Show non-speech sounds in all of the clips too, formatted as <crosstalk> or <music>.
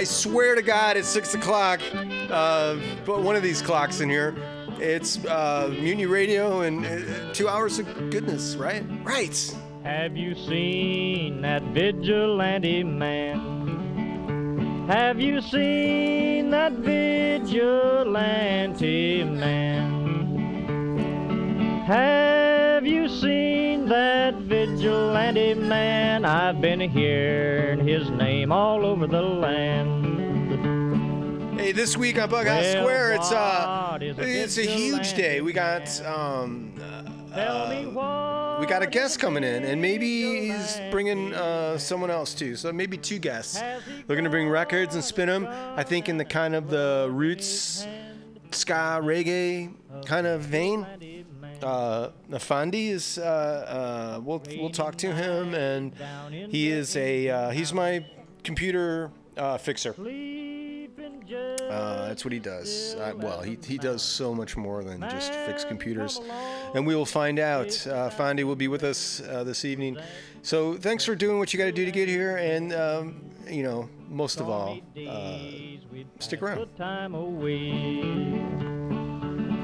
I swear to God, it's six o'clock. Uh, but one of these clocks in here. It's uh, Mutiny Radio and uh, two hours of goodness, right? Right. Have you seen that vigilante man? Have you seen that vigilante man? Have you seen that vigilante man? I've been hearing his name all over the land. Hey, this week on Bughouse Well, Square, it's uh, a it's a huge day. We got um, uh, we got a guest coming in, and maybe he's bringing uh, someone else too. So maybe two guests. They're gonna bring records and spin them. I think in the kind of the roots, ska, reggae kind of vein. Uh, Nafandi is. Uh, uh, we'll we'll talk to him, and he is a uh, he's my computer uh, fixer. Uh, that's what he does. Well, he, he does so much more than just fix computers. And we will find out. Fondi will be with us this evening. So thanks for doing what you got to do to get here. And, um, you know, most of all, stick around.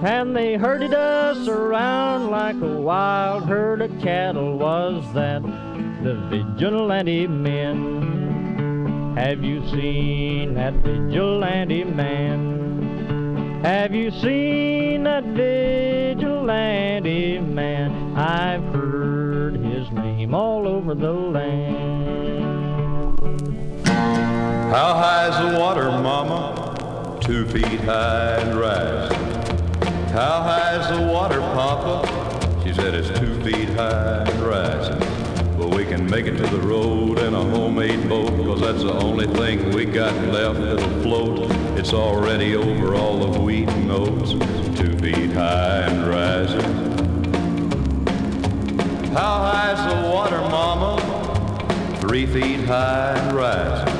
And they herded us around like a wild herd of cattle. Was that the vigilante men? Have you seen that vigilante man? Have you seen that vigilante man? I've heard his name all over the land. How high's the water, mama? Two feet high and rising. How high's the water, papa? She said it's two feet high and rising. But we can make it to the road in a homemade boat, cause that's the only thing we got left that'll float. It's already over all the wheat and oats, two feet high and rising. How high's the water, mama? Three feet high and rising.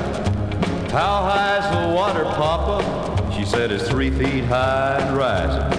How high's the water, Papa? She said it's three feet high and rising.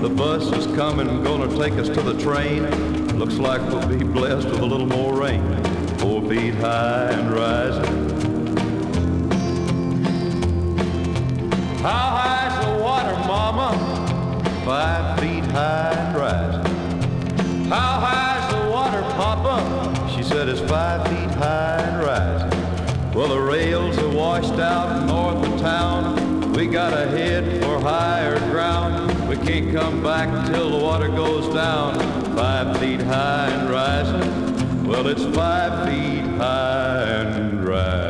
The bus is coming, gonna take us to the train. Looks like we'll be blessed with a little more rain. Four feet high and rising. How high's the water, Mama? Five feet high and rising. How high's the water, Papa? She said it's five feet high and rising. Well, the rails are washed out north of town. We gotta head for higher. We can't come back till the water goes down. Five feet high and rising. Well, it's five feet high and rising.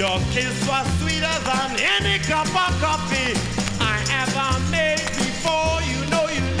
Your kiss was sweeter than any cup of coffee I ever made before. You know you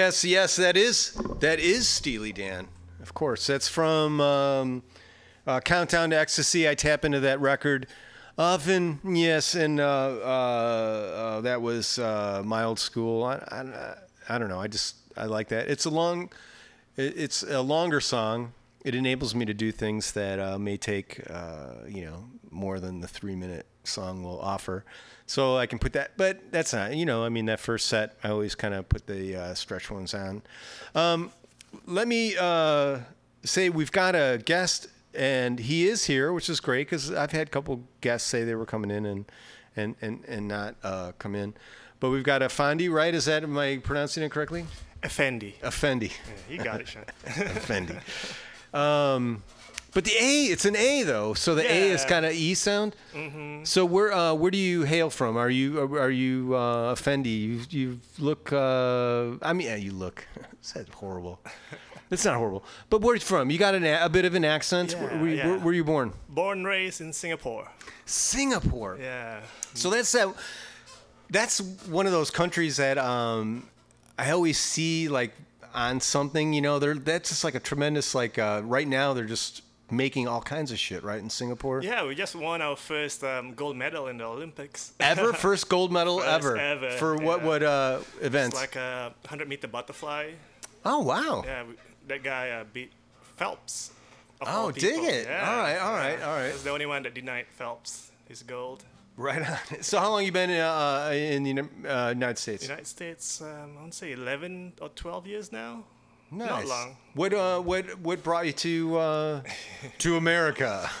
Yes, yes, that is that is Steely Dan. Of course, that's from um, uh, Countdown to Ecstasy. I tap into that record often. Yes, and uh, uh, uh, that was uh, my old school. I, I, I don't know. I just I like that. It's a long, it- it's a longer song. It enables me to do things that uh, may take you know more than the three minute song will offer. So I can put that, but that's not, you know, I mean, that first set, I always kind of put the uh, stretch ones on. Um, let me uh, say we've got a guest, and he is here, which is great because I've had a couple guests say they were coming in and and and, and not uh, come in. But we've got Effendi, right? Is that am I pronouncing it correctly? Effendi. Effendi. Yeah, you got it, Sean. <laughs> Effendi. <laughs> Um, but the A, it's an A though, so the A is Yeah. kind of E sound. So where uh, where do you hail from? Are you are, are you uh, Effendi? You you look. Uh, I mean, yeah, you look. <laughs> That's horrible. It's not horrible. But where you from? You got an, a a bit of an accent. Yeah, where, were you, yeah. where were you born? Born raised in Singapore. Singapore. Yeah. So that's that. That's one of those countries that um, I always see like on something. You know, they're that's just like a tremendous like. Uh, right now, they're just making all kinds of shit right in Singapore. Yeah, we just won our first um, gold medal in the Olympics. Ever <laughs> first gold medal First ever. ever, for what yeah. what uh, It's events? like a 100 meter butterfly. oh wow. Yeah, we, that guy uh, beat Phelps. Oh, dig it. Yeah, All right, all right, yeah. all right. He's the only one that denied Phelps his gold. Right on. <laughs> So how long you been uh, in the uh, United States? United States, um, I want to say 11 or 12 years now. Nice. Not long. What uh what what brought you to uh, to America? <laughs>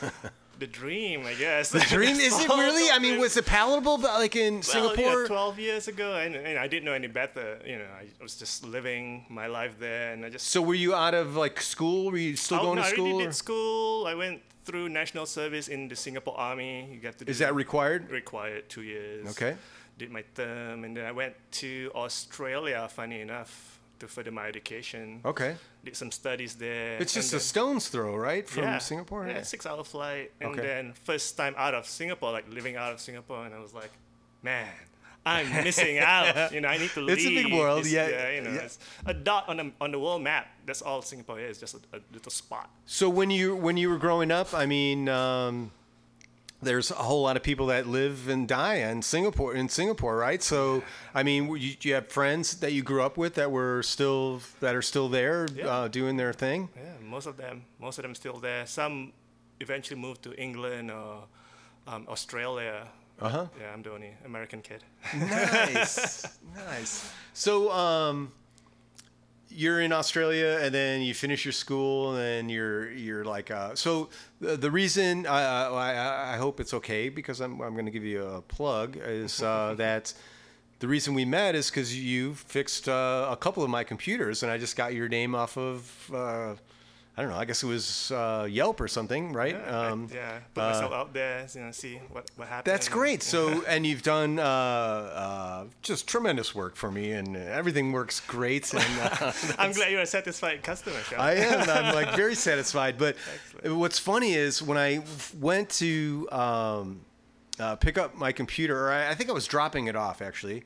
The dream, I guess. The dream <laughs> is it really? I mean, was it palatable but, like in Well, Singapore? yeah, 12 years ago, and, and I didn't know any better. You know, I was just living my life there, and I just. So were you out of like school? Were you still Oh, going no, to I school? already or- did school. I went through national service in the Singapore Army. You got to do Is that required? required two years. Okay. Did my term, and then I went to Australia. Funny enough, to further my education. Okay. Did some studies there. It's just a stone's throw, right, from yeah, Singapore? Yeah, six hour flight. And Okay. then first time out of Singapore, like living out of Singapore, and I was like, man, I'm <laughs> missing out. You know, I need to leave. It's a big world, It's- yeah, you know, yeah. it's a dot on the on the world map. That's all Singapore is, just a, a little spot. So when you when you were growing up, I mean, um, there's a whole lot of people that live and die in Singapore. In Singapore, right? So I mean, you, you have friends that you grew up with that were still that are still there Yeah. uh, doing their thing. Yeah, most of them, most of them still there. Some eventually moved to England or um, Australia. Uh huh. Yeah, I'm the only American kid. Nice, <laughs> nice. So, um, you're in Australia, and then you finish your school, and then you're you're like, uh, so the, the reason I, I I hope it's okay because I'm I'm going to give you a plug is uh, <laughs> that. The reason we met is because you fixed uh, a couple of my computers, and I just got your name off of. Uh, I don't know. I guess it was uh, Yelp or something, right? Yeah, I- Um, yeah, put uh, myself out there, you know, see what what happens. That's great. So, <laughs> and you've done uh, uh, just tremendous work for me, and everything works great. And uh, <laughs> I'm glad you're a satisfied customer, Sean. I am. I'm like very <laughs> satisfied. But Excellent. what's funny is when I went to um, uh, pick up my computer, or I, I think I was dropping it off actually,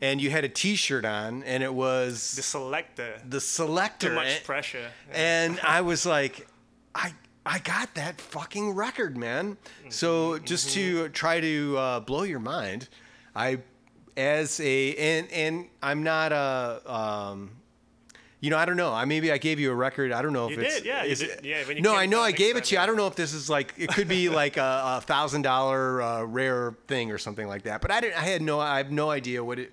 and you had a T-shirt on, and it was the Selecter. the Selecter, Too much and- pressure. and I <laughs> was like, I I got that fucking record, man. So just to try to uh, blow your mind, I as a and and I'm not a um, you know, I don't know. I maybe I gave you a record. I don't know if You it's did, yeah, is it- Yeah, when you no, I know I gave it to you. I don't know if this is like it could be <laughs> like a, thousand dollar uh, rare thing or something like that. But I didn't. I had no. I have no idea what it.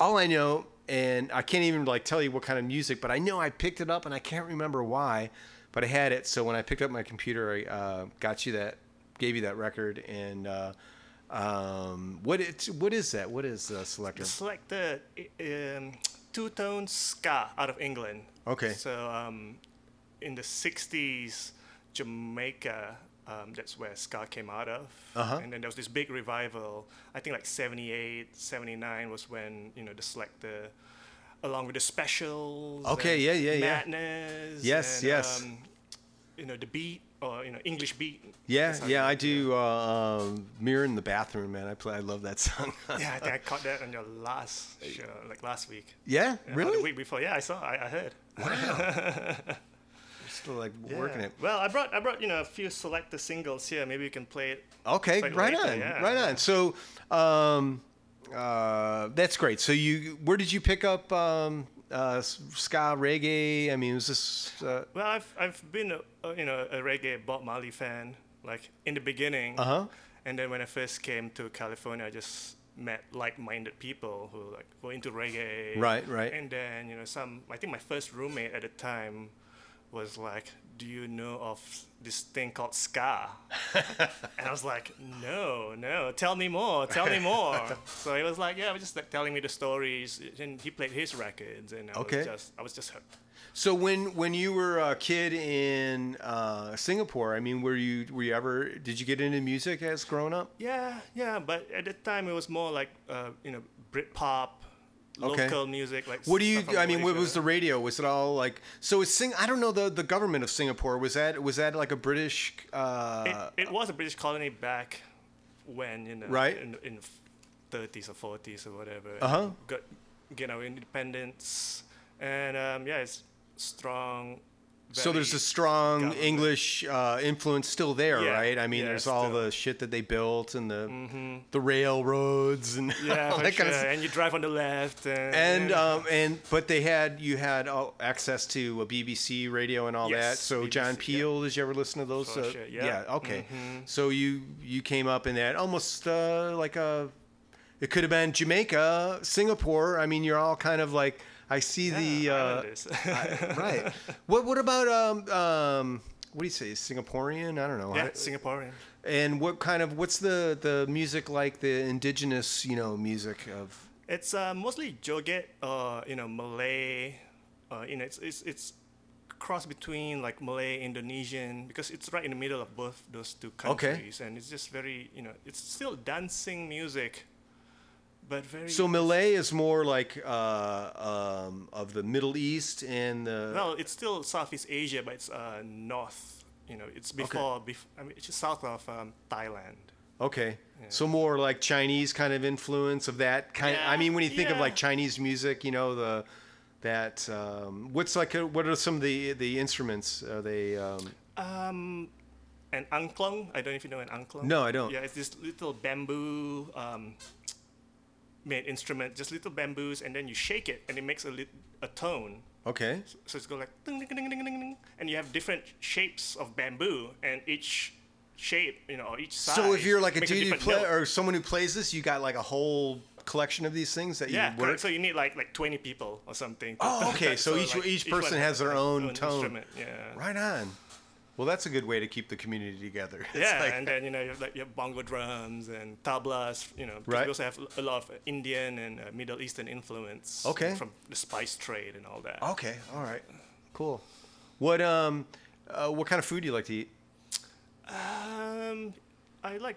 All I know, and I can't even like tell you what kind of music. But I know I picked it up, and I can't remember why. But I had it. So when I picked up my computer, I uh, got you that, gave you that record, and. Uh, um, what it what is that? What is uh, Selecter? The Selecter, i- um, two tone ska out of England. Okay. So um, in the '60s, Jamaica. Um, that's where ska came out of. Uh-huh. And then there was this big revival. I think like 78, 79 was when, you know, the Selecter, along with the specials. Okay, yeah, yeah, yeah. Madness. Yes, and, yes. Um, you know, the beat, or, you know, English beat. Yeah, yeah, I do. Uh, um, Mirror in the bathroom, man. I play. I love that <laughs> song. Yeah, I think I caught that on your last show, like last week. yeah, Yeah, really. The week before. Yeah, I saw. I, I heard. <laughs> Still like working it. Well, I brought I brought you know a few selected singles here. Maybe you can play it. Okay, Like right later, on, yeah. right on. So, um, uh, that's great. So you, where did you pick up um, uh, ska reggae? I mean, was this? Uh Well, I've I've been a, you know a reggae Bob Marley fan like in the beginning. huh. And then when I first came to California, I just met like-minded people who like were into reggae. Right, right. And then you know some. I think my first roommate at the time was like, "Do you know of this thing called ska?" <laughs> and I was like, "No, no. Tell me more. Tell me more." <laughs> so he was like, "Yeah, was just like telling me the stories." And he played his records, and I Okay. was just I was just hooked. So when when you were a kid in uh, Singapore, I mean, were you were you ever? Did you get into music as grown up? Yeah, yeah, but at the time it was more like uh, you know Britpop, Okay. local music. Like What do you? I mean, what was the radio? Was it all like? So it's Sing. I don't know the the government of Singapore. Was that was that like a British? Uh, It, it was a British colony back when you know Right. in in 30s or 40s or whatever. Uh-huh. Got you know independence and um, yeah, it's strong. So there's a strong government. English uh, influence still there, Yeah, right? I mean, yeah, there's all still. Mm-hmm. the shit that they built and the the railroads and <laughs> Yeah, all that sure. kind of stuff. and you drive on the left and And yeah. um, and but they had you had all access to a BBC radio and all that. So BBC, John yeah. Peel, did you ever listen to those? Uh, sure, yeah. Mm-hmm. Okay. So you you came up in that almost uh, like a. It could have been Jamaica, Singapore. I mean, you're all kind of like. I see the. Uh, I- <laughs> right. What What about um um. What do you say? Singaporean? I don't know. yeah, How- Singaporean. And what kind of what's the the music like the indigenous you know music of It's uh, mostly Joget or you know Malay. Uh, you know, it's, it's it's cross between like Malay, Indonesian because it's right in the middle of both those two Okay. countries, and it's just very you know it's still dancing music, but very So Malay is more like uh, um, of the Middle East and the. well, it's still Southeast Asia, but it's uh, north. You know, it's before bef- I mean, it's just south of um, Thailand. okay. So more like Chinese kind of influence of that kind. Yeah, I mean, when you think of like Chinese music, you know the that um, what's like a, what are some of the the instruments? Are they? Um, Um, an angklung. I don't know if you know an angklung. No, I don't. Yeah, it's this little bamboo um, made instrument, just little bamboos, and then you shake it, and it makes a lit- a tone. okay. So it's go like ding, ding, ding, ding, ding, ding, and you have different shapes of bamboo, and each shape, you know, each size. So if you're like a dude who play or someone who plays this, you got like a whole collection of these things that yeah, you work. correct. So you need like like 20 people or something. to- Oh, okay. <laughs> So each- each person one has their like, own tone. Instrument. Yeah. Right on. Well, that's a good way to keep the community together. <laughs> It's Yeah, like- and then you know you have like you have bongo drums and tablas. You know, Right. we also have a lot of Indian and uh, Middle Eastern influence. Okay. From the spice trade and all that. Okay, all right, cool. What um, Uh, what kind of food do you like to eat? Um, I like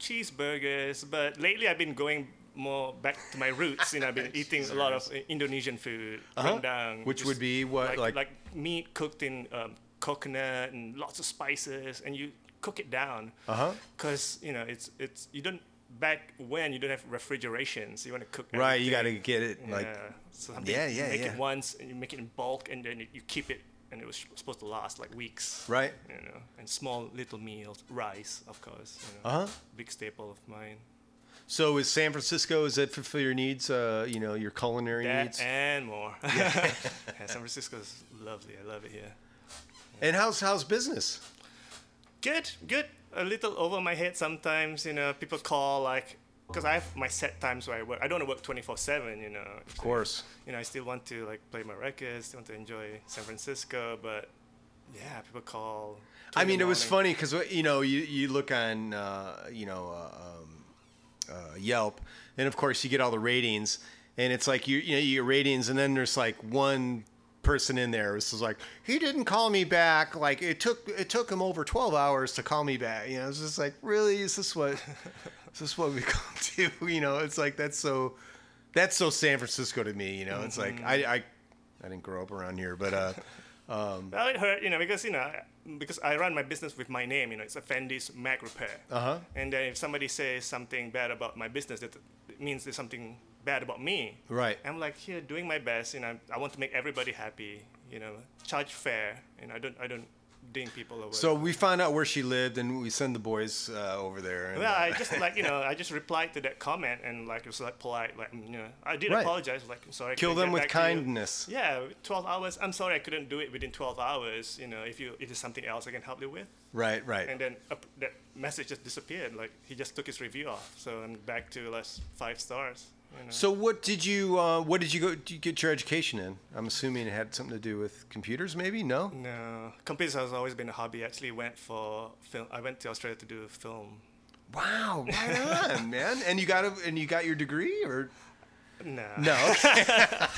cheeseburgers, but lately I've been going more back to my roots. You know, I've been <laughs> eating a lot of Indonesian food, Uh-huh. rendang, Which would be what, like, like- like meat cooked in um, coconut and lots of spices, and you cook it down. Uh-huh. Because you know it's it's you don't back when you don't have refrigeration, so you want to cook. Right, you got to get it like. yeah. So something Yeah, you make yeah. it once and you make it in bulk, and then you keep it, and it was supposed to last like weeks Right. you know, and small little meals, rice, of course. You know, Uh huh. Big staple of mine. So is San Francisco? Is that fulfill your needs? Uh, you know, your culinary That needs. and more. yeah, <laughs> San Francisco is lovely. I love it here. And how's how's business? Good, good. A little over my head sometimes. You know, people call like, because I have my set times where I work. I don't want to work 24/7. You know. Of course. You know, I still want to like play my records. Still want to enjoy San Francisco, but yeah, people call. I mean, it was funny because you know you you look on uh, you know uh, um, uh, Yelp, and of course you get all the ratings, and it's like you you know you get ratings, and then there's like one person in there was like he didn't call me back like it took it took him over 12 hours to call me back you know it's just like really is this what <laughs> is this what we come <laughs> to you know it's like that's so that's so san francisco to me you know it's like i i i didn't grow up around here but uh <laughs> Well, it hurt, you know, because you know, I- because I run my business with my name. You know, it's Effendi's Mac Repair. Uh-huh. And then if somebody says something bad about my business, that means there's something bad about me. Right. I'm like here doing my best. You know, I want to make everybody happy. You know, charge fair. and I don't, I don't ding people over. So we find out where she lived, and we send the boys uh, over there. And, Well, uh, I just like you know, <laughs> I just replied to that comment and like it was like polite, like you know, I did Right. apologize, like sorry. I kill them with back to you." kindness. Yeah, 12 hours. I'm sorry I couldn't do it within 12 hours. You know, if you if there's something else I can help you with. Right, right. And then up, that message just disappeared. Like he just took his review off. So I'm back to less five stars. You know. So what did you uh, what did you go did you get your education in? I'm assuming it had something to do with computers, maybe? No. no, computers has always been a hobby. I actually went for film. I went to Australia to do a film. Wow, right on, <laughs> man. And you got a, and you got your degree or No. no? <laughs> <laughs>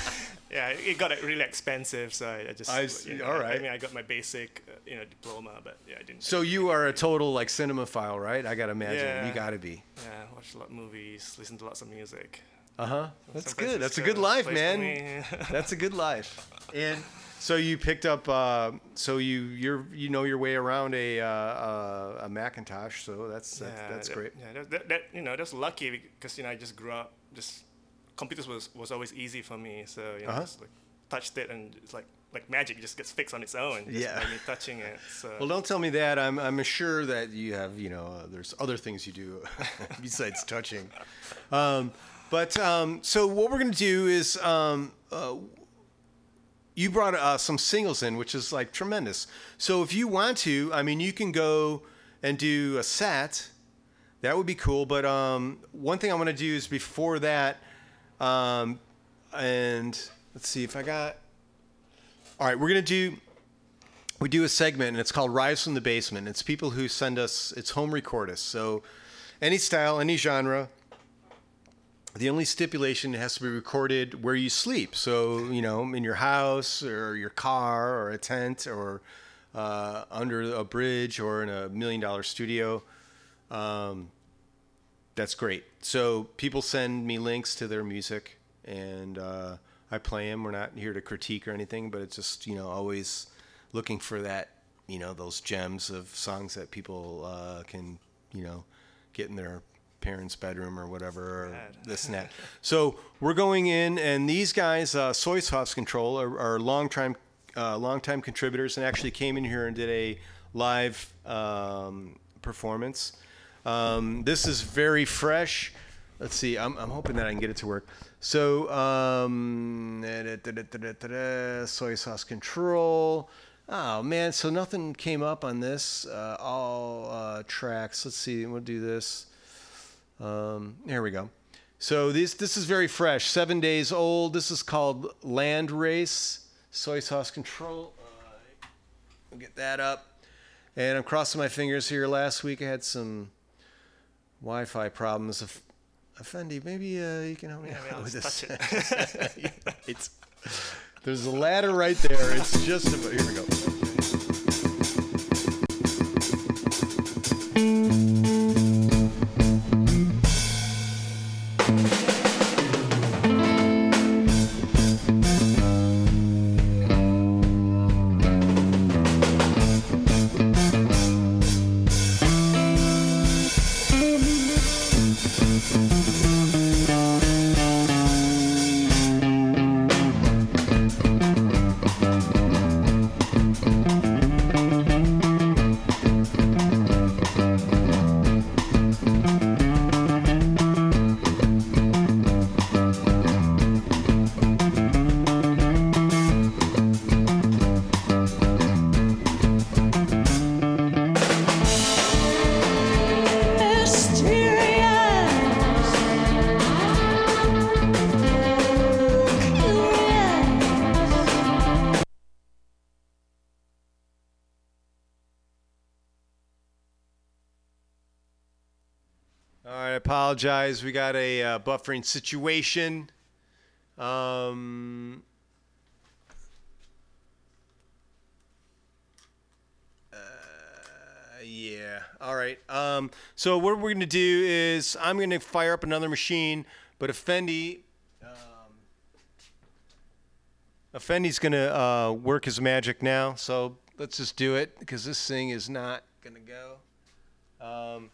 Yeah, it got really expensive, so I, I just. I see, you know, all I mean, I got my basic, uh, you know, diploma, but yeah, I didn't. so you are a total like cinemaphile, right? I gotta imagine Yeah. you gotta be. Yeah, watch a lot of movies, listen to lots of music. Uh huh. That's San good. That's a good life, man. <laughs> That's a good life. And so you picked up. Uh, so you you're you know your way around a uh, uh, a Macintosh. So that's that's, Yeah, that's that- great. Yeah, that, that, that you know that's lucky because you know I just grew up just computers was, was always easy for me. So you know Uh-huh. just like touched it and it's like like magic it just gets fixed on its own. Just Yeah. by me touching it. So Well, don't tell me that. I'm I'm sure that you have you know uh, there's other things you do <laughs> besides touching. Um, but um, so what we're gonna do is um, uh, you brought uh, some singles in, which is like tremendous. So if you want to, I mean, you can go and do a set. That would be cool. But um, one thing I want to do is before that, um, and let's see if I got. All right, we're gonna do we do a segment and it's called Rise from the Basement. It's people who send us it's home recordists. So any style, any genre. The only stipulation has to be recorded where you sleep. So, you know, in your house or your car or a tent or uh, under a bridge or in a million dollar studio. Um, that's great. So people send me links to their music and uh, I play them. We're not here to critique or anything, but it's just, you know, always looking for that, you know, those gems of songs that people uh, can, you know, get in their parents' bedroom or whatever, or this and that. <laughs> So we're going in, and these guys, uh, Soy Sauce Control, are, are long time, uh, long time contributors, and actually came in here and did a live um, performance. Um, this is very fresh. Let's see. I'm, I'm hoping that I can get it to work. So, um, soy sauce control. Oh man, so nothing came up on this. Uh, all uh, tracks. Let's see. We'll do this. Um, here we go. So this this is very fresh. Seven days old. This is called Land Race. Soy sauce control. Uh, we'll get that up. And I'm crossing my fingers here. Last week I had some Wi-Fi problems. Of Effendi, maybe uh, you can help me Yeah, out with this. it. <laughs> <laughs> it's, there's a ladder right there. It's just about. Here we go. All right, I apologize. We got a uh, buffering situation. Um, uh, yeah. All right. Um, so what we're gonna do is I'm gonna fire up another machine, but Effendi, um, Effendi's gonna uh, work his magic now. So let's just do it because this thing is not gonna go. Um,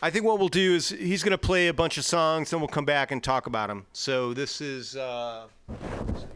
I think what we'll do is he's going to play a bunch of songs, then we'll come back and talk about them. So this is. Uh, so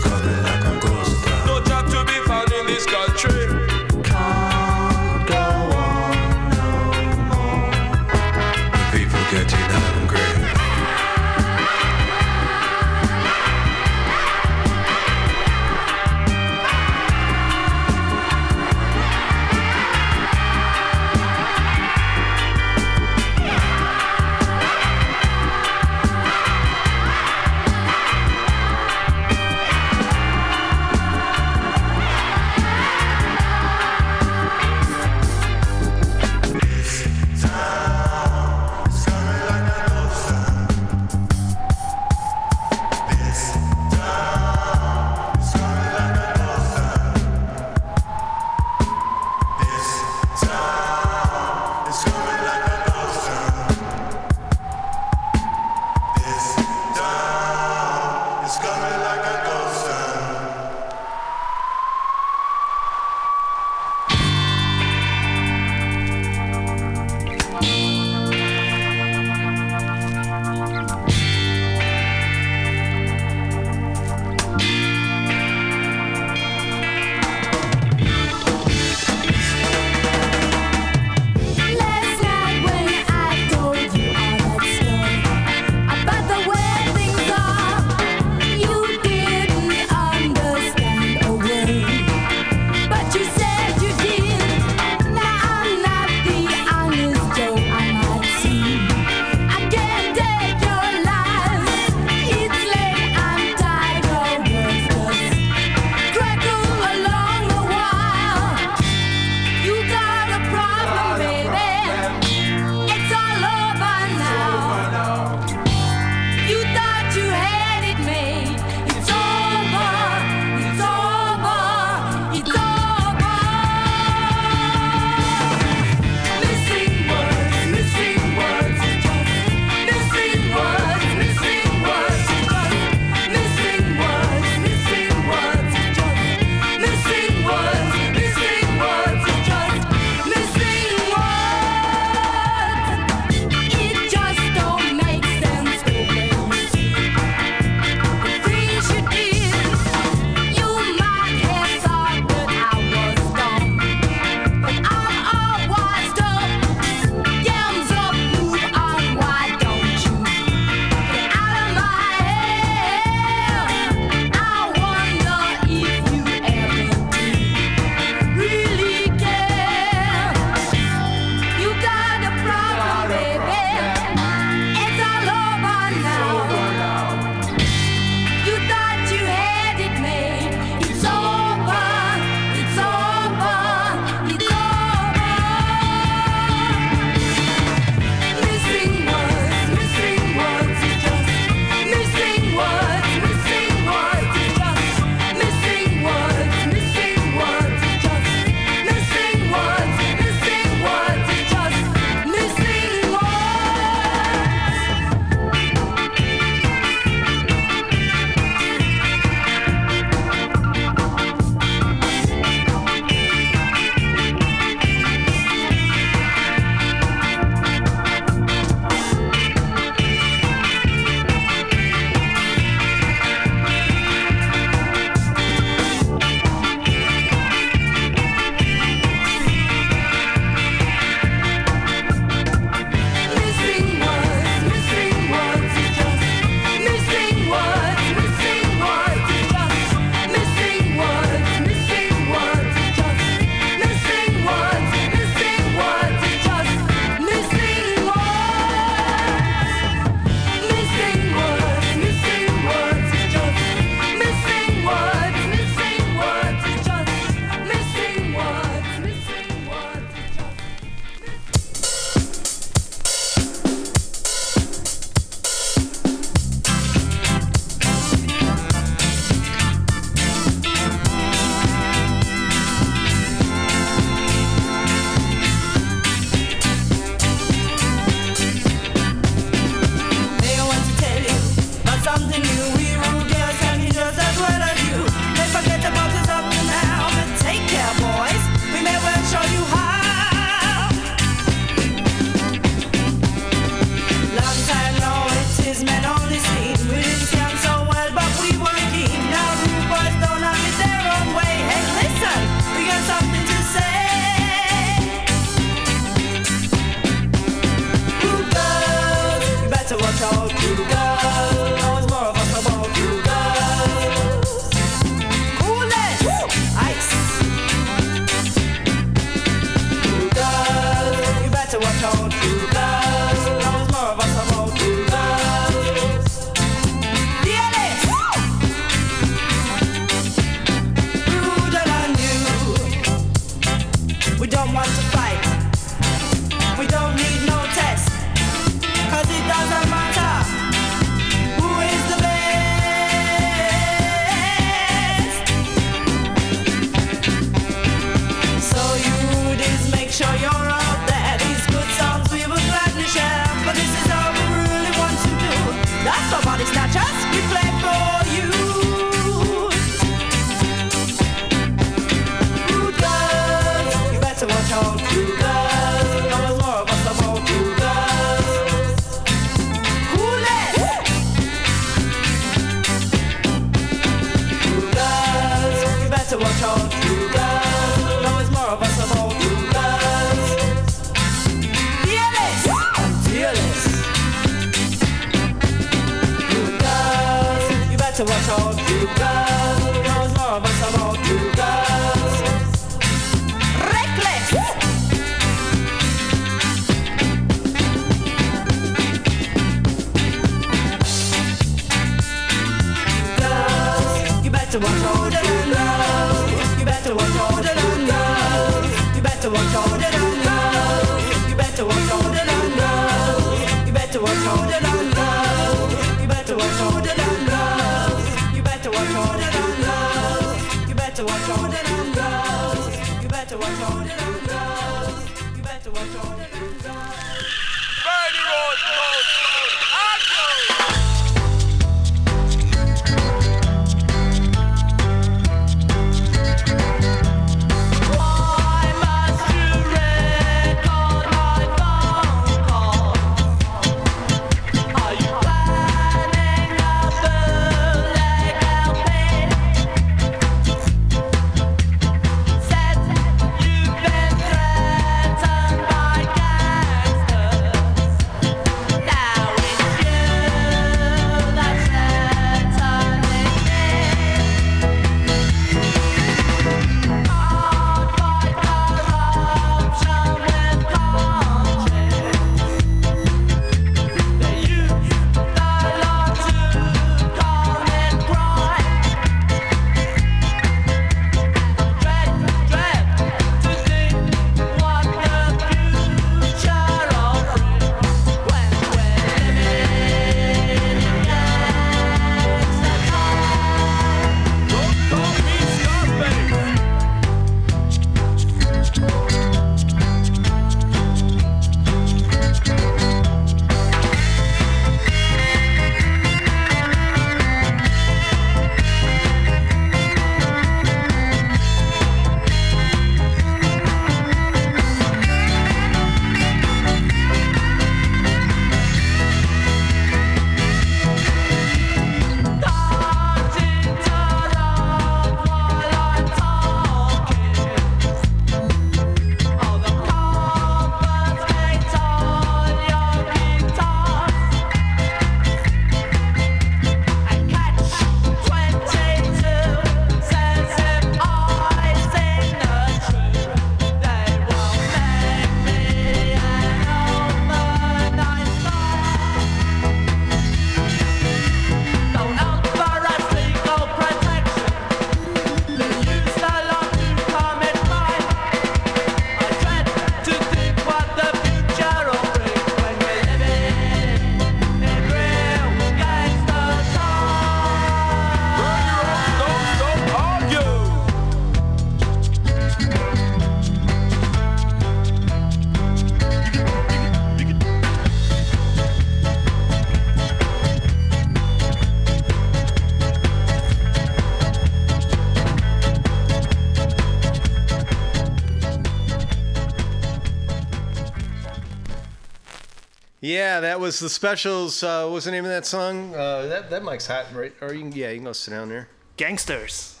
that was the specials. Uh, what was the name of that song? Uh, that that mic's hot, right? Or you can, yeah, you can go sit down there. Gangsters.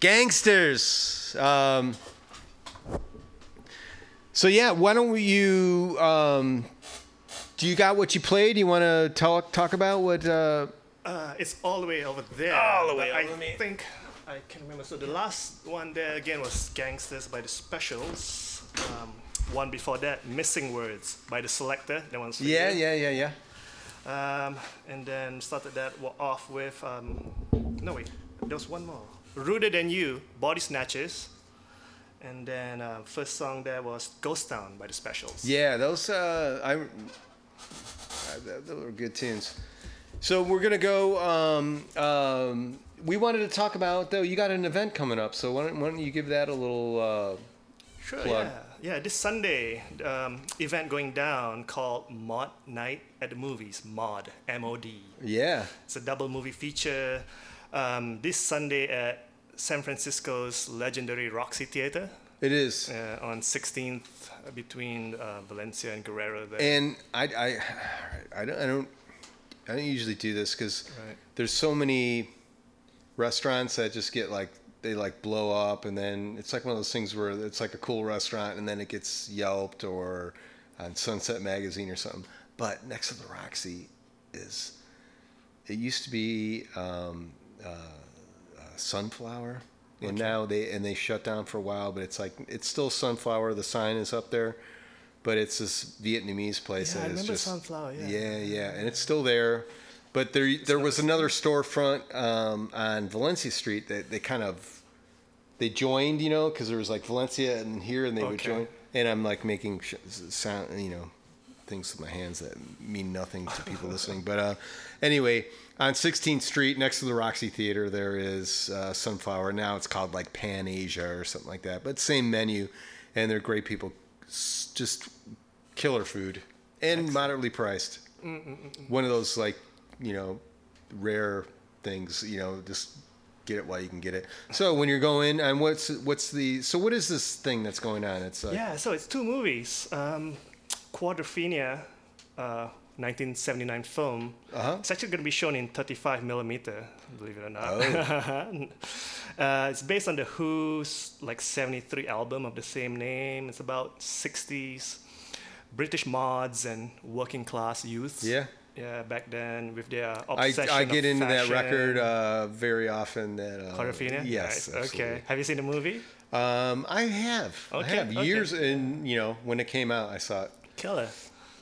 Gangsters. Um, so yeah, why don't you? Um, do you got what you played? You want to talk talk about what? Uh, Uh, it's all the way over there. All the way but over I me. think I can remember. So the last one there again was Gangsters by the Specials. Um, one before that, Missing Words by the Selecter. That one's yeah, you. yeah, yeah, yeah. Um, and then started that off with um, no wait, there was one more. Ruder Than You, Body Snatchers. And then uh, first song there was Ghost Town by the Specials. Yeah, those uh, I, uh, th- those were good tunes. So we're gonna go. Um, um, we wanted to talk about though. You got an event coming up, so why don't, why don't you give that a little? Uh, Sure, plug. yeah. Yeah, this Sunday, um, event going down called Mod Night at the Movies. Mod, M-O-D. yeah, It's a double movie feature um, this Sunday at San Francisco's legendary Roxy Theater it is. uh, on 16th between uh, Valencia and Guerrero. There. And I, I, I don't, I don't, I don't usually do this because Right. there's so many restaurants that just get like they like blow up, and then it's like one of those things where it's like a cool restaurant, and then it gets Yelped or on Sunset Magazine or something. But next to the Roxy is, it used to be um, uh, uh, Sunflower, and now they and they shut down for a while, but it's like it's still Sunflower. The sign is up there, but it's this Vietnamese place Yeah, I remember just Sunflower, yeah. yeah, yeah, and it's still there. But there there was another storefront um, on Valencia Street that they kind of they joined, you know, because there was like Valencia and here, and they would join. And I'm like making sh- sound, you know, things with my hands that mean nothing to people <laughs> listening. But uh, anyway, on 16th Street, next to the Roxy Theater, there is uh, Sunflower. Now it's called like Pan Asia or something like that, but same menu, and they're great people. S- Just killer food and moderately priced. One of those like, you know, rare things. You know, just get it while you can get it. So when you're going, and what's what's the so what is this thing that's going on? It's like Yeah, so it's two movies. Um, Quadrophenia, uh, 1979 film. Uh-huh. It's actually going to be shown in 35 millimeter, believe it or not. Oh. <laughs> uh, it's based on the Who's like 73 album of the same name. It's about 60s British mods and working class youths. Yeah. Yeah, back then with their I, obsession I get of into that record uh, very often. That uh, Quadrophenia? Yes. Nice. Okay. Have you seen the movie? Um, I have. Okay. I have okay. years, and you know when it came out, I saw it. Killer.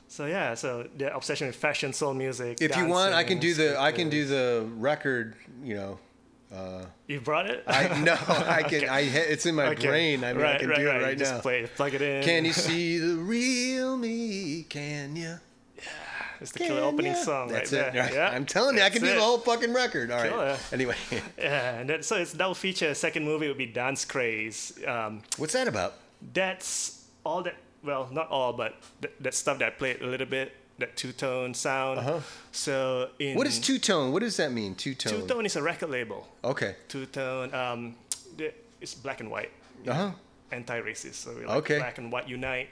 So yeah, so the obsession with fashion, soul music. If you want, I can do the I can do the record. You know, You brought it? I <laughs> no, I can. Okay. I it's in my Okay. brain. I mean, I can right, do right. it right Just now. play it, plug it in. Can you <laughs> see the real me? Can you? It's the killer opening ya? song That's right it. there. right. Yeah. I'm telling you, I can That's do the whole fucking record. All right. Killer. Anyway, <laughs> Yeah, and that, so it's double feature. Second movie would be Dance Craze. Um, what's that about? that's all that. Well, not all, but th- that stuff that I played a little bit. That two tone sound. Uh-huh. So in What is two tone? What does that mean? Two tone. two tone is a record label. Okay. Two tone. Um, it's black and white. Uh huh. anti-racist. So we like Okay. black and white unite,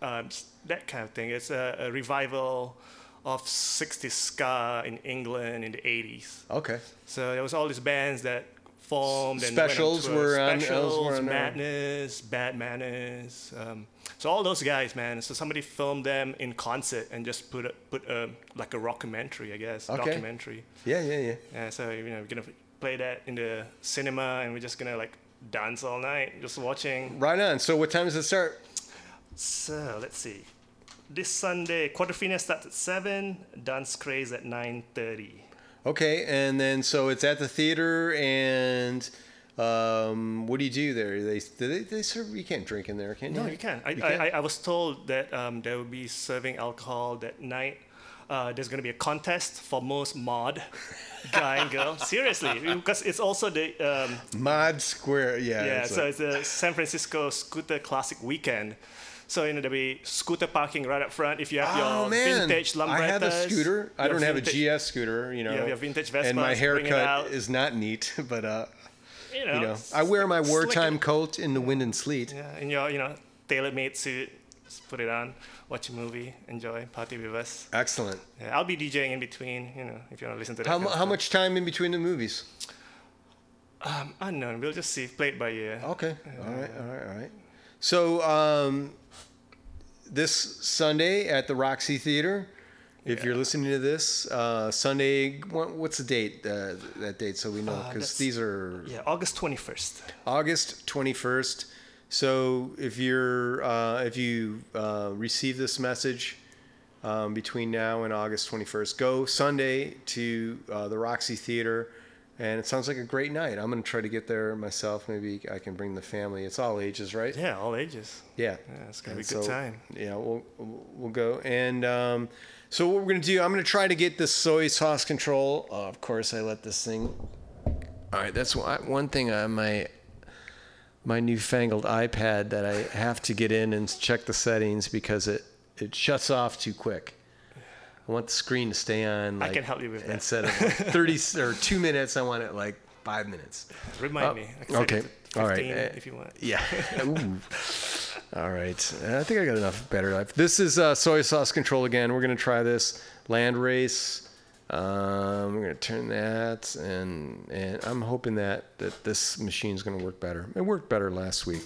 um, that kind of thing. It's a, a revival of 60s ska in England in the 80s. Okay. So there was all these bands that formed and went on Specials were on- Specials, were on. Madness, Bad Manners. Um, so all those guys, man. So somebody filmed them in concert and just put a, put a, like a rockumentary, I guess. Okay. Documentary. Yeah, yeah, yeah. Yeah, so you know we're gonna play that in the cinema and we're just gonna like dance all night, just watching. Right on. So what time does it start? So let's see. This Sunday, Quadrophenia starts at seven. Dance Craze at nine thirty. Okay, and then so it's at the theater, and um, what do you do there? They they, they serve. You can't drink in there, can you? No, you can. I, You I, can? I, I was told that um, they will be serving alcohol that night. Uh, there's going to be a contest for most mod <laughs> guy and girl. Seriously, because it's also the um, Mod Square. Yeah. yeah. it's So like- it's the San Francisco Scooter Classic Weekend. So you know there'll be scooter parking right up front. If you have Oh your man, vintage I have a scooter. I don't have a GS scooter, you know. you have your vintage And my Vespas, bring it haircut is not neat, <laughs> but uh, You know, you know, I wear my slick wartime coat in the wind and sleet. Yeah, in your you know tailor-made suit, just put it on, watch a movie, enjoy, party with us. Excellent. Yeah, I'll be DJing in between, you know, if you want to listen to that. How, kind mu- of how much time in between the movies? Um, unknown. We'll just see. Play it by ear. Okay. All right. All right. All right. So um, this Sunday at the Roxy Theater. If you're listening to this, uh, Sunday, what, what's the date? Uh, that date, so we know, because Uh, these are Yeah, August 21st. August 21st. So if you're uh, if you uh, receive this message um, between now and August 21st, go Sunday to uh, the Roxy Theater, and it sounds like a great night. I'm gonna try to get there myself. Maybe I can bring the family. It's all ages, right? Yeah, all ages. Yeah. Yeah, it's gonna And be a good so, time. Yeah, we'll we'll go and. Um, so what we're gonna do? I'm gonna try to get this soy sauce control. Uh, of course, I let this thing. All right, that's one one thing on my my newfangled iPad that I have to get in and check the settings because it it shuts off too quick. I want the screen to stay on. Like, I can help you with that. Instead of like <laughs> 30 s- or two minutes, I want it like five minutes. Remind Oh, me. I can set okay. All right. 15 if you want. Yeah. <laughs> All right. I think I got enough battery life. This is uh, soy sauce control again. We're going to try this land race. Um, we're going to turn that, and and I'm hoping that that this machine's going to work better. It worked better last week.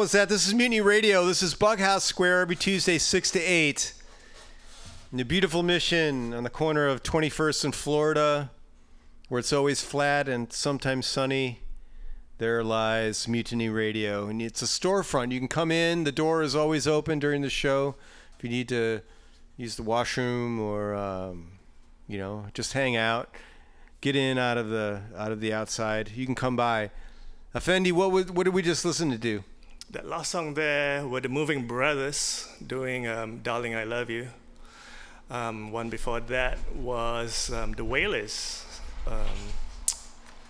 Was that? This is Mutiny Radio. This is Bughouse Square every Tuesday, 6 to 8. In the beautiful mission on the corner of 21st and Florida, where it's always flat and sometimes sunny, there lies Mutiny Radio. And it's a storefront. You can come in, the door is always open during the show. If you need to use the washroom or, um, you know, just hang out, get in out of the out of the outside, you can come by. Effendi, what would, what did we just listen to do? That last song there were the Moving Brothers doing um, "Darling I Love You." Um, one before that was um, the Wailers. Um,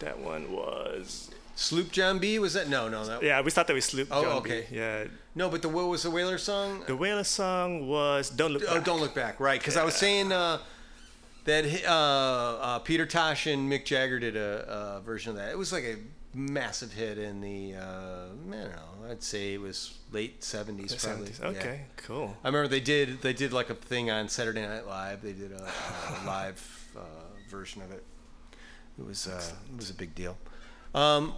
that one was Sloop John B was that? No, no, that. yeah. We started with Sloop. Oh, John B. Oh, okay. Yeah. No, but the what was the Wailer song? The Wailer song was "Don't Look Oh, Back." don't look back. Right, because I was saying uh, that uh, uh, Peter Tosh and Mick Jagger did a, a version of that. It was like a massive hit in the uh, I don't know. I'd say it was late seventies, probably. 70s. Yeah. Okay, cool. I remember they did they did like a thing on Saturday Night Live. They did a, a <laughs> live uh, version of it. It was uh, it was a big deal. Um,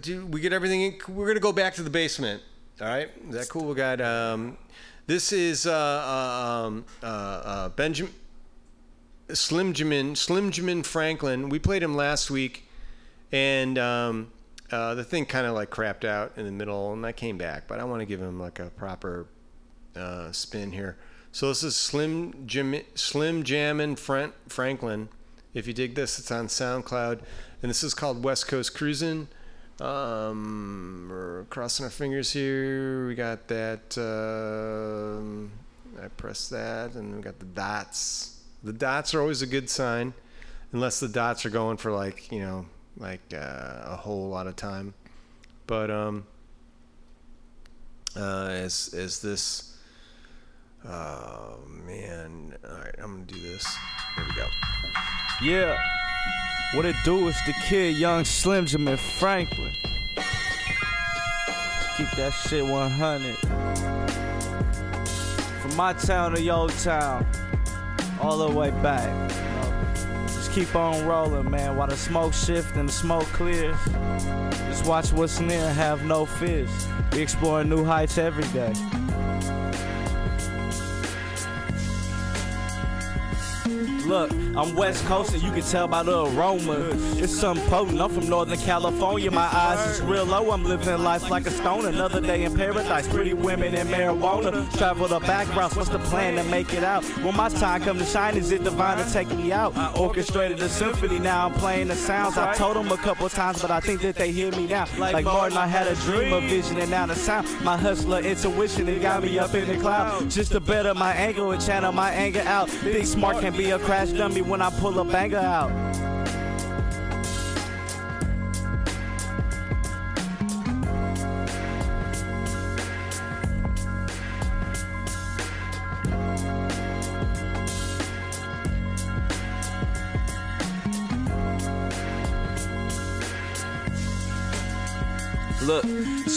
do we get everything? In? We're gonna go back to the basement. All right, is that cool? We got um, this is uh, uh, um, uh, uh, Benjamin Slim Jimin Slim Jimin Franklin. We played him last week, and um, uh, the thing kind of like crapped out in the middle, and I came back. But I want to give him like a proper uh, spin here. So this is Slim Jim Slim Jammin' Fran- Franklin. If you dig this, it's on SoundCloud, and this is called West Coast Cruisin'. Um, we're crossing our fingers here. We got that. Um, I press that, and we got the dots. The dots are always a good sign, unless the dots are going for like you know like uh, a whole lot of time. But um, uh, as as this. Oh man! All right, I'm gonna do this. Here we go. Yeah. What it do is the kid, young Slim Jim Franklin. Keep that shit 100. From my town to your town, all the way back. Just keep on rolling, man. While the smoke shift and the smoke clears. Just watch what's near and have no fears. We exploring new heights every day. Look, I'm West Coast and you can tell by the aroma. It's something potent. I'm from Northern California. My eyes is real low. I'm living life like a stone. Another day in paradise. Pretty women and marijuana. Travel the back routes. What's the plan to make it out? When my time come to shine, is it divine to take me out? I orchestrated a symphony. Now I'm playing the sounds. I told them a couple times, but I think that they hear me now. Like Martin, I had a dream, a vision, and now the sound. My hustler intuition, it got me up in the cloud. Just to better my angle and channel my anger out. Think smart can be a crash dummy when I pull a banger out.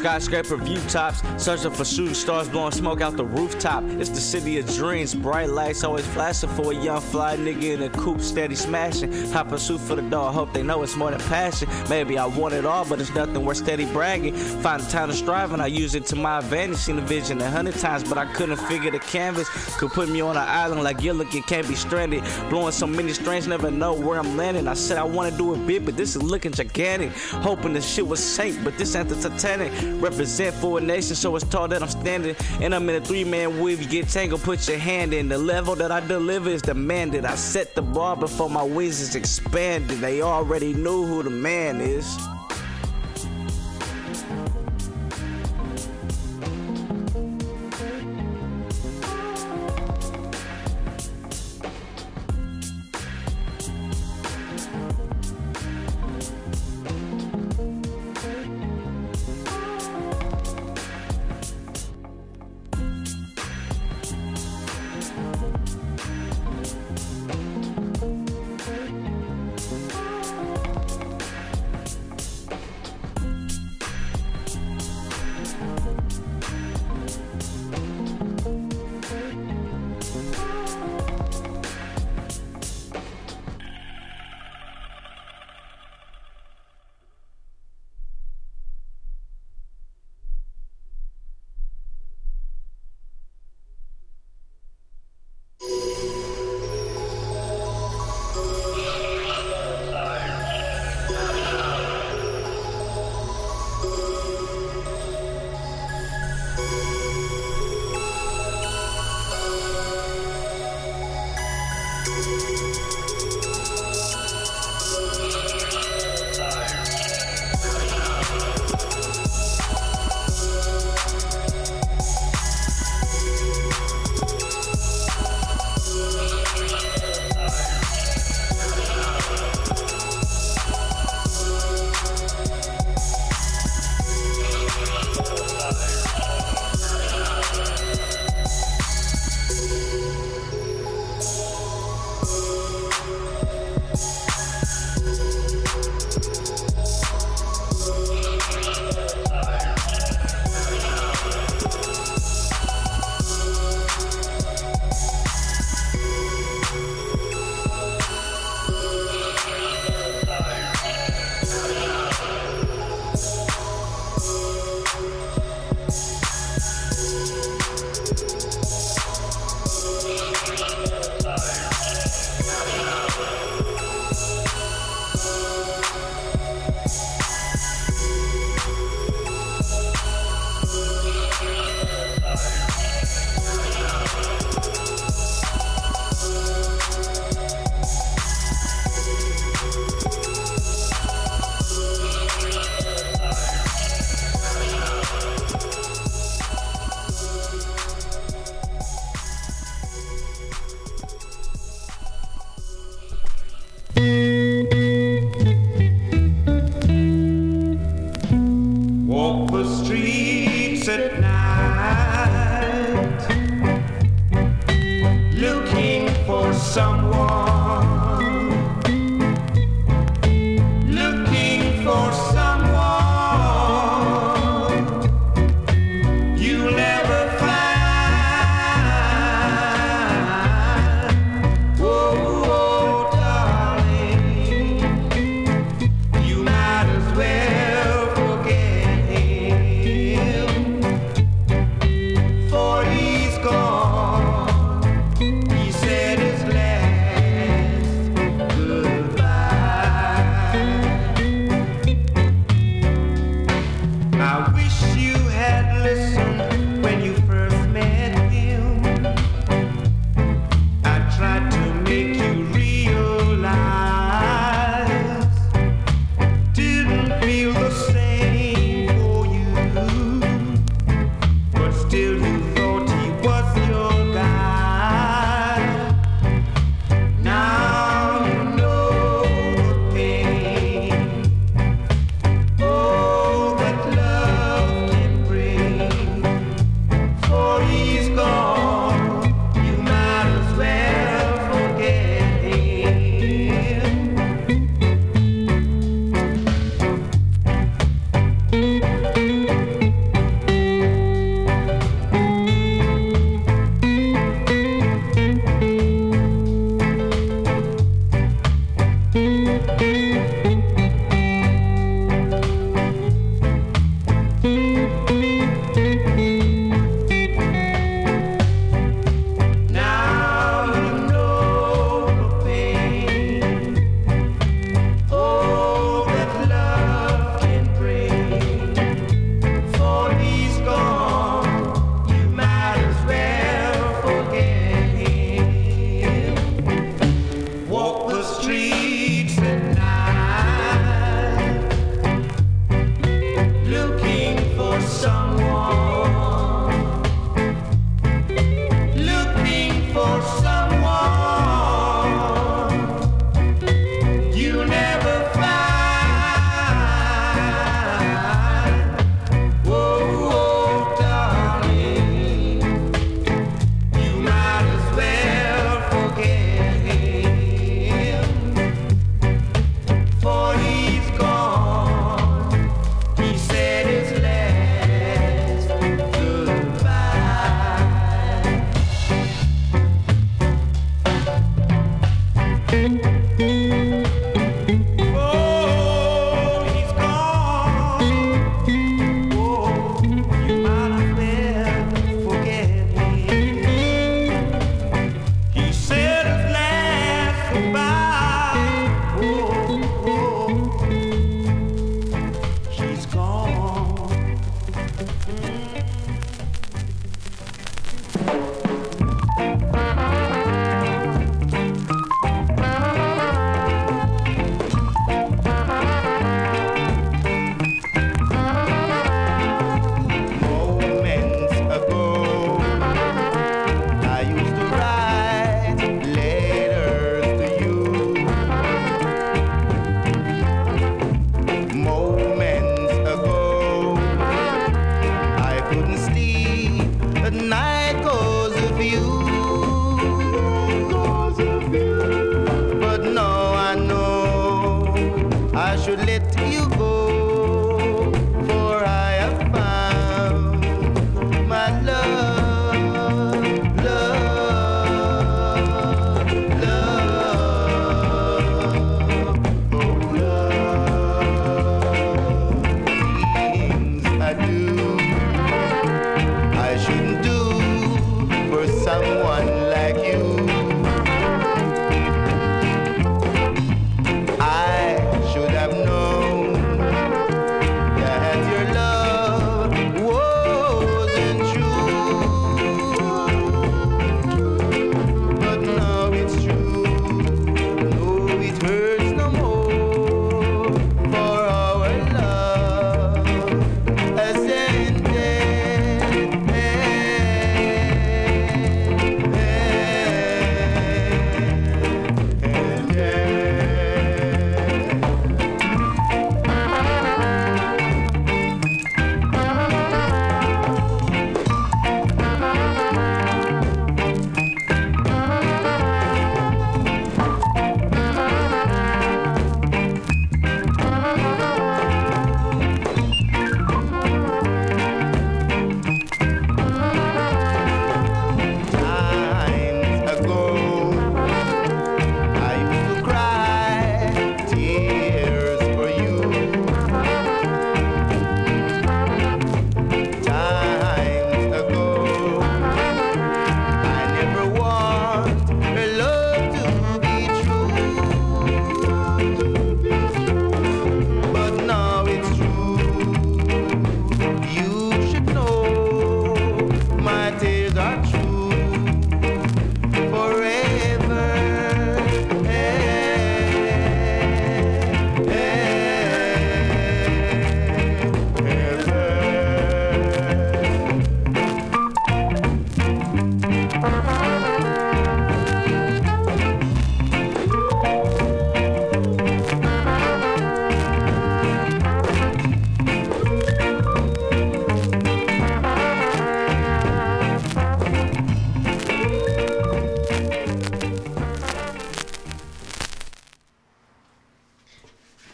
Skyscraper view tops, searching for shooting stars, blowing smoke out the rooftop. It's the city of dreams, bright lights always flashing for a young fly nigga in a coupe, steady smashing. Hot pursuit for the dog, hope they know it's more than passion. Maybe I want it all, but it's nothing worth steady bragging. Find the time to strive and I use it to my advantage. Seen the vision a hundred times, but I couldn't figure the canvas. Could put me on an island like Gilligan, can't be stranded. Blowing so many strings, never know where I'm landing. I said I want to do it big, but this is looking gigantic. Hoping the shit was safe, but this ain't the Titanic. Represent for a nation, so it's tall that I'm standing. And I'm in a three man weave. You get tangled, put your hand in. The level that I deliver is demanded. I set the bar before my wings is expanded. They already knew who the man is.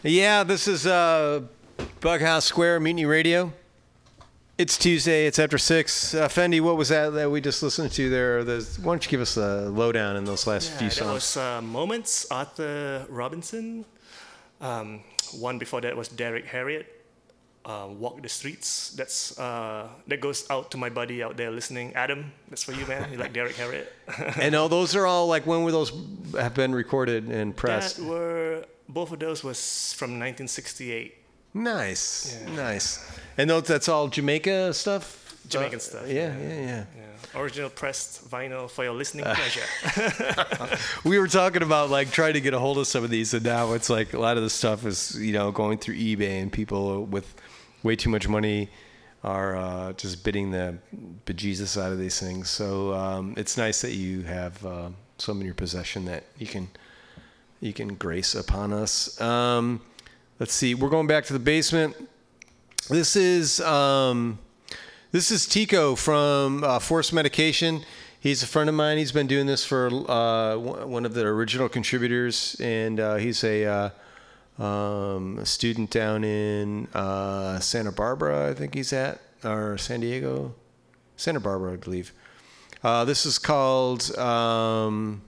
Yeah, this is uh, Bughouse Square Mutiny Radio. It's Tuesday. It's after six. Uh, Fendi, what was that that we just listened to there? There's, why don't you give us a lowdown in those last few Yeah, that songs? was uh, Moments, Arthur Robinson. Um, one before that was Derrick Harriott, uh, Walk the Streets. That's uh, That goes out to my buddy out there listening. Adam, that's for you, man. You like Derrick Harriott? <laughs> and all those are all like when were those <laughs> have been recorded and pressed? That were, both of those was from 1968. Nice, nice. And those, that's all Jamaica stuff. Jamaican Uh, stuff. Yeah, yeah, yeah. Yeah. Original pressed vinyl for your listening <laughs> pleasure. <laughs> we were talking about like trying to get a hold of some of these, and now it's like a lot of the stuff is you know going through eBay, and people with way too much money are uh, just bidding the bejesus out of these things. So um, it's nice that you have uh, some in your possession that you can you can grace upon us. Um, let's see, we're going back to the basement. This is. Um, this is Tico from uh, Force Medication. He's a friend of mine. He's been doing this for uh, one of the original contributors, and uh, he's a, uh, um, a student down in uh, Santa Barbara, I think he's at, or San Diego, Santa Barbara, I believe. Uh, this is called. Um,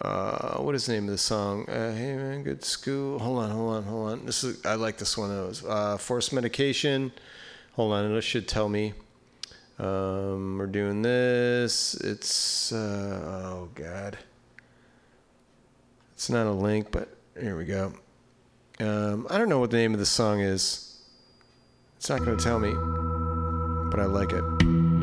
uh, what is the name of the song? Uh, hey man, good school. Hold on, hold on, hold on. This is I like this one. It was uh, Force Medication. Hold on, it should tell me. Um, we're doing this. It's uh, oh god. It's not a link, but here we go. Um, I don't know what the name of the song is. It's not going to tell me, but I like it.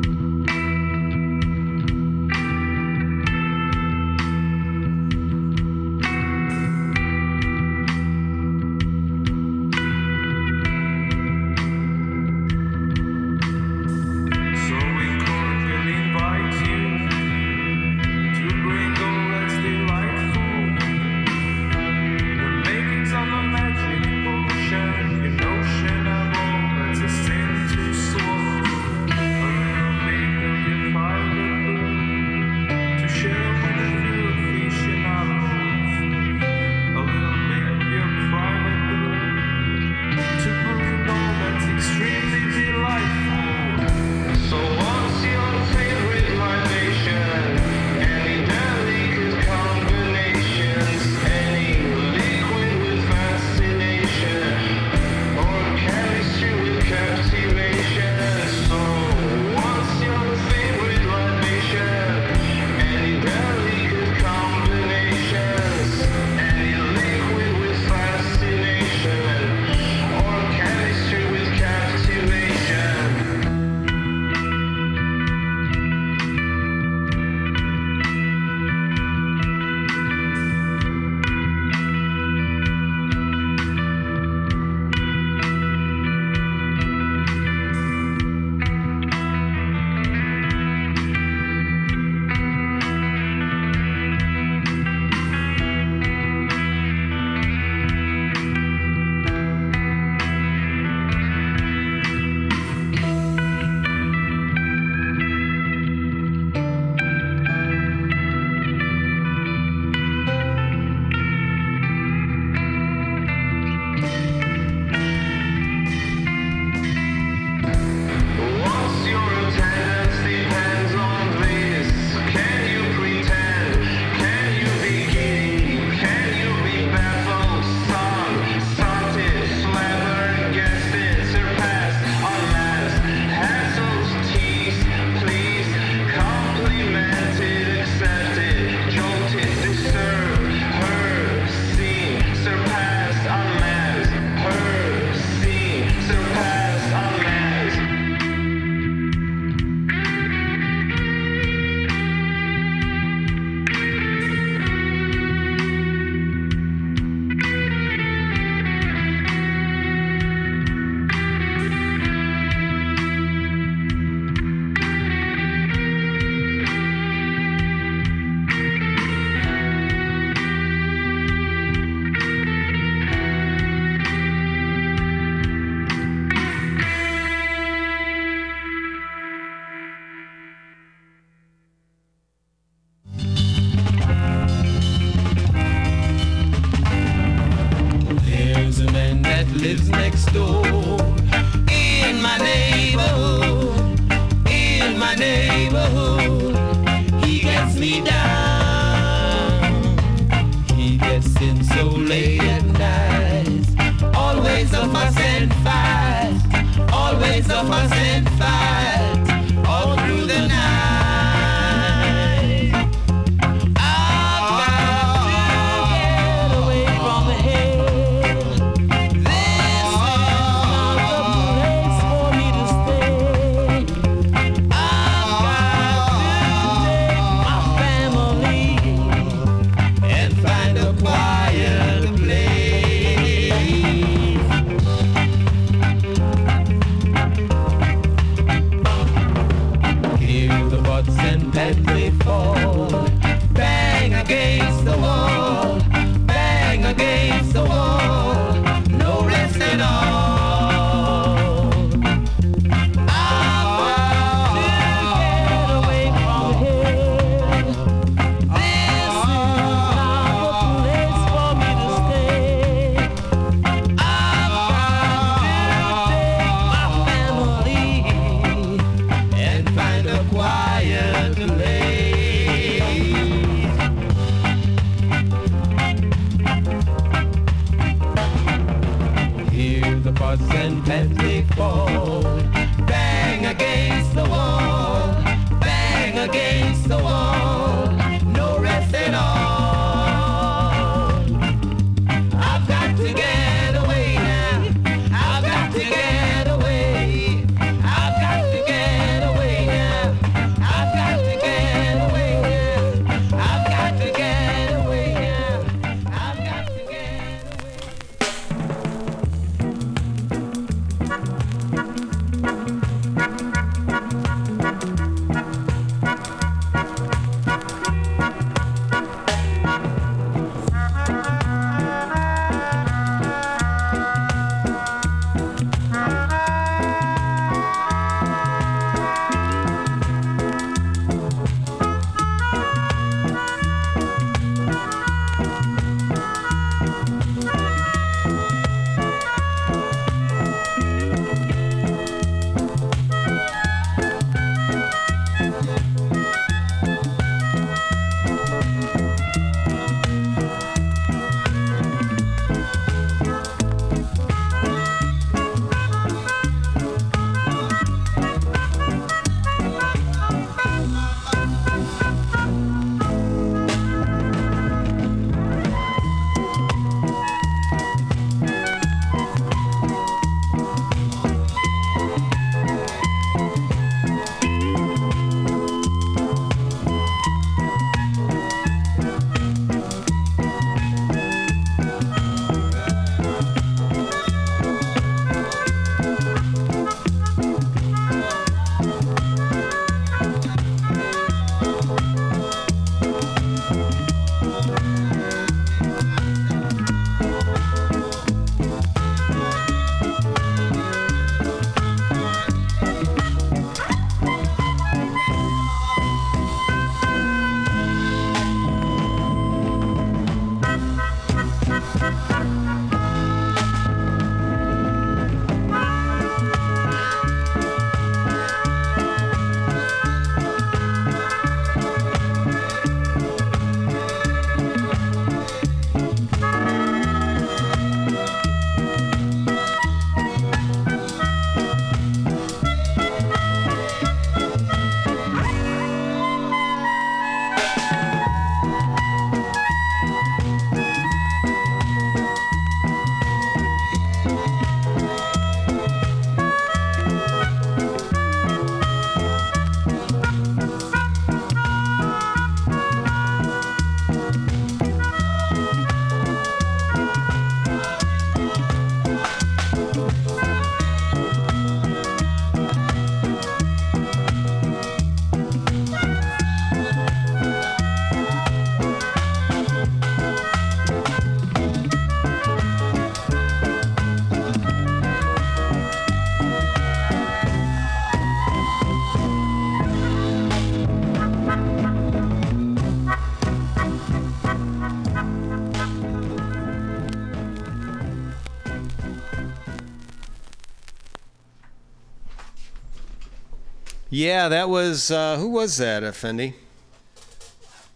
Yeah, that was uh, who was that, uh, Effendi?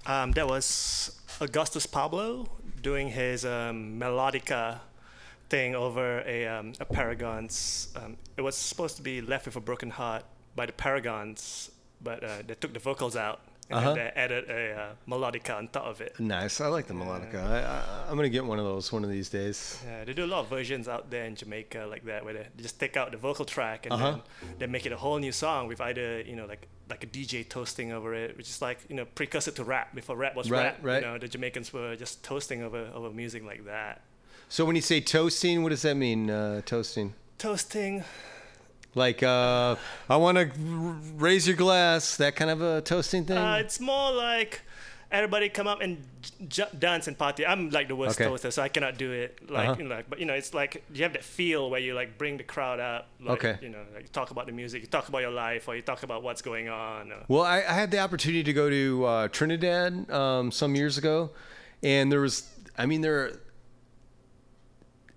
Um, that was Augustus Pablo doing his um, melodica thing over a, um, a Paragons. Um, it was supposed to be Left with a Broken Heart by the Paragons, but uh, they took the vocals out and Uh-huh. then they added a uh, melodica on top of it. Nice. I like the melodica. I, I, I'm gonna get one of those one of these days. Yeah, they do a lot of versions out there in Jamaica like that, where they just take out the vocal track and Uh-huh. then they make it a whole new song with either you know like like a DJ toasting over it, which is like you know precursor to rap. Before rap was Right, rap, right. you know the Jamaicans were just toasting over over music like that. So when you say toasting, what does that mean? Uh, toasting. Toasting, Like, uh, I want to raise your glass. That kind of a toasting thing. uh, it's more like everybody come up and j- dance and party. I'm like the worst Okay. toaster, so I cannot do it. Like, Uh-huh. you know, like, but you know, it's like you have that feel where you like bring the crowd up. Like, Okay. You know, like talk about the music, you talk about your life, or you talk about what's going on. Or, Well, I, I had the opportunity to go to uh, Trinidad um, some years ago, and there was, I mean, there,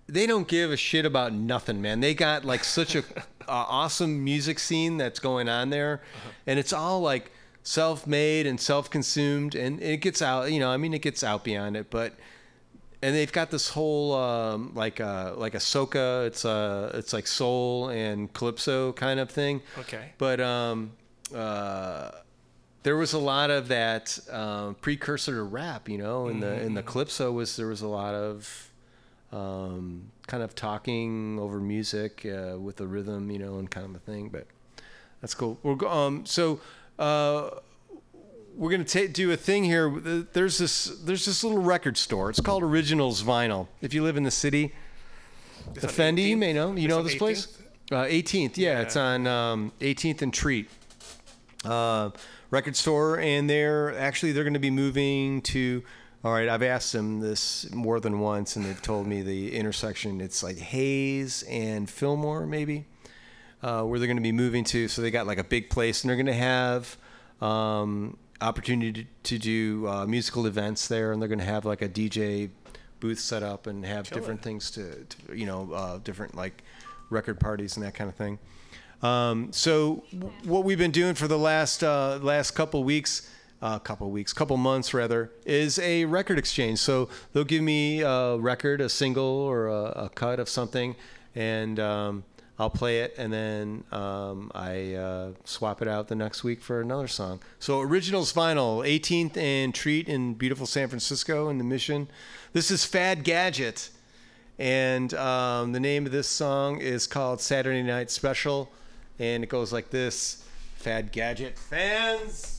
they don't give a shit about nothing, man. They got like such a, a <laughs> awesome music scene that's going on there, and it's all like self-made and self-consumed, and it gets out. You know, I mean, it gets out beyond it, but. And they've got this whole um, like uh, like a soca. It's uh, it's like soul and calypso kind of thing. Okay. But um, uh, there was a lot of that um, precursor to rap, you know, in the in the calypso was there was a lot of um, kind of talking over music uh, with the rhythm, you know, and kind of a thing. But that's cool. We're go- um, so uh, we're gonna ta- do a thing here. There's this there's this little record store. It's called Originals Vinyl. If you live in the city, the on Fendi, you may know. You It's know this place. Uh, 18th, yeah, it's on um, 18th and Treat uh, record store, and they're actually they're going to be moving to. All right, I've asked them this more than once, and they've told me the intersection. It's like Hayes and Fillmore, maybe, uh, where they're going to be moving to. So they got like a big place, and they're going to have um, opportunity to, to do uh, musical events there, and they're going to have like a DJ booth set up and have different things to, to you know, uh, different like record parties and that kind of thing. Um, so w- what we've been doing for the last uh, last couple weeks, uh, couple weeks, couple months rather, is a record exchange. So they'll give me a record, a single or a, a cut of something, and um, I'll play it, and then um, I uh, swap it out the next week for another song. So originals vinyl, 18th and Treat in beautiful San Francisco in the Mission. This is Fad Gadget. And um, the name of this song is called Saturday Night Special. And it goes like this Fad Gadget fans.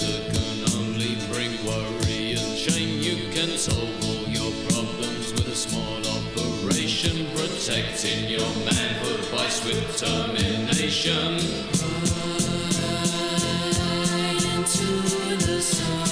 Water can only bring worry and shame. You can solve all your problems with a small operation, protecting your manhood by swift termination. Fly into the sun.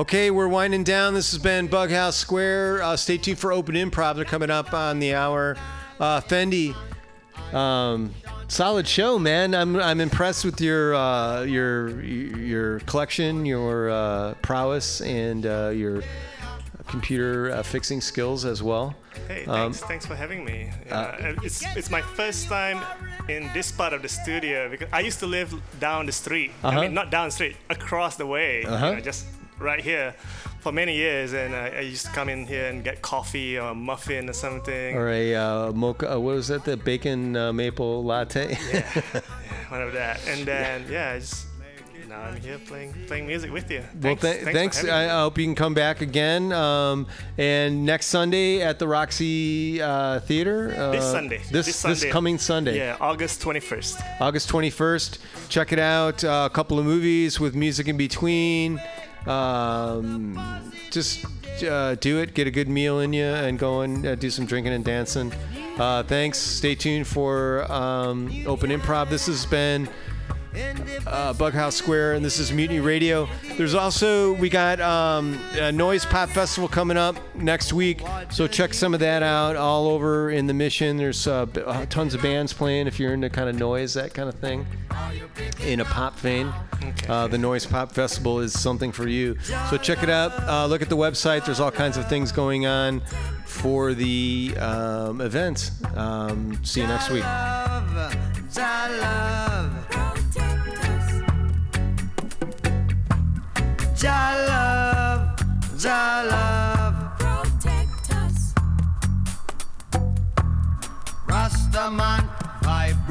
Okay, we're winding down. This has been Bughouse Square. Uh, stay tuned for open improv. They're coming up on the hour. Uh, Fendi, um, solid show, man. I'm I'm impressed with your uh, your your collection, your uh, prowess, and uh, your computer uh, fixing skills as well. Hey, Um, thanks, thanks for having me. uh, Uh, it's it's my first time in this part of the studio because I used to live down the street. Uh-huh. I mean, not down the street, across the way. Uh-huh. know, just right here for many years, and I, I used to come in here and get coffee or a muffin or something. or a uh, mocha. Uh, what was that? The bacon uh, maple latte. <laughs> One of that, and then yeah, I just now I'm here playing playing music with you. Well, Thanks, th- for thanks. having I. Hope you can come back again. Um, and next Sunday at the Roxie uh, Theater. Uh, this Sunday. This this Sunday. coming Sunday. Yeah, August 21st. August 21st. Check it out. Uh, a couple of movies with music in between. Um, just uh, do it. Get a good meal in you and go and uh, do some drinking and dancing. Uh, thanks. Stay tuned for um, Open Improv. This has been uh, Bughouse Square, and this is Mutiny Radio. There's also we got um, a Noise Pop Festival coming up next week, so check some of that out. All over in the Mission, there's uh, uh, tons of bands playing. If you're into kind of noise, that kind of thing, in a pop vein, uh, the Noise Pop Festival is something for you. So check it out. Uh, look at the website. There's all kinds of things going on for the um, event. Um, see you next week. Jah love. Jah love, Jah love. Rastaman vibration,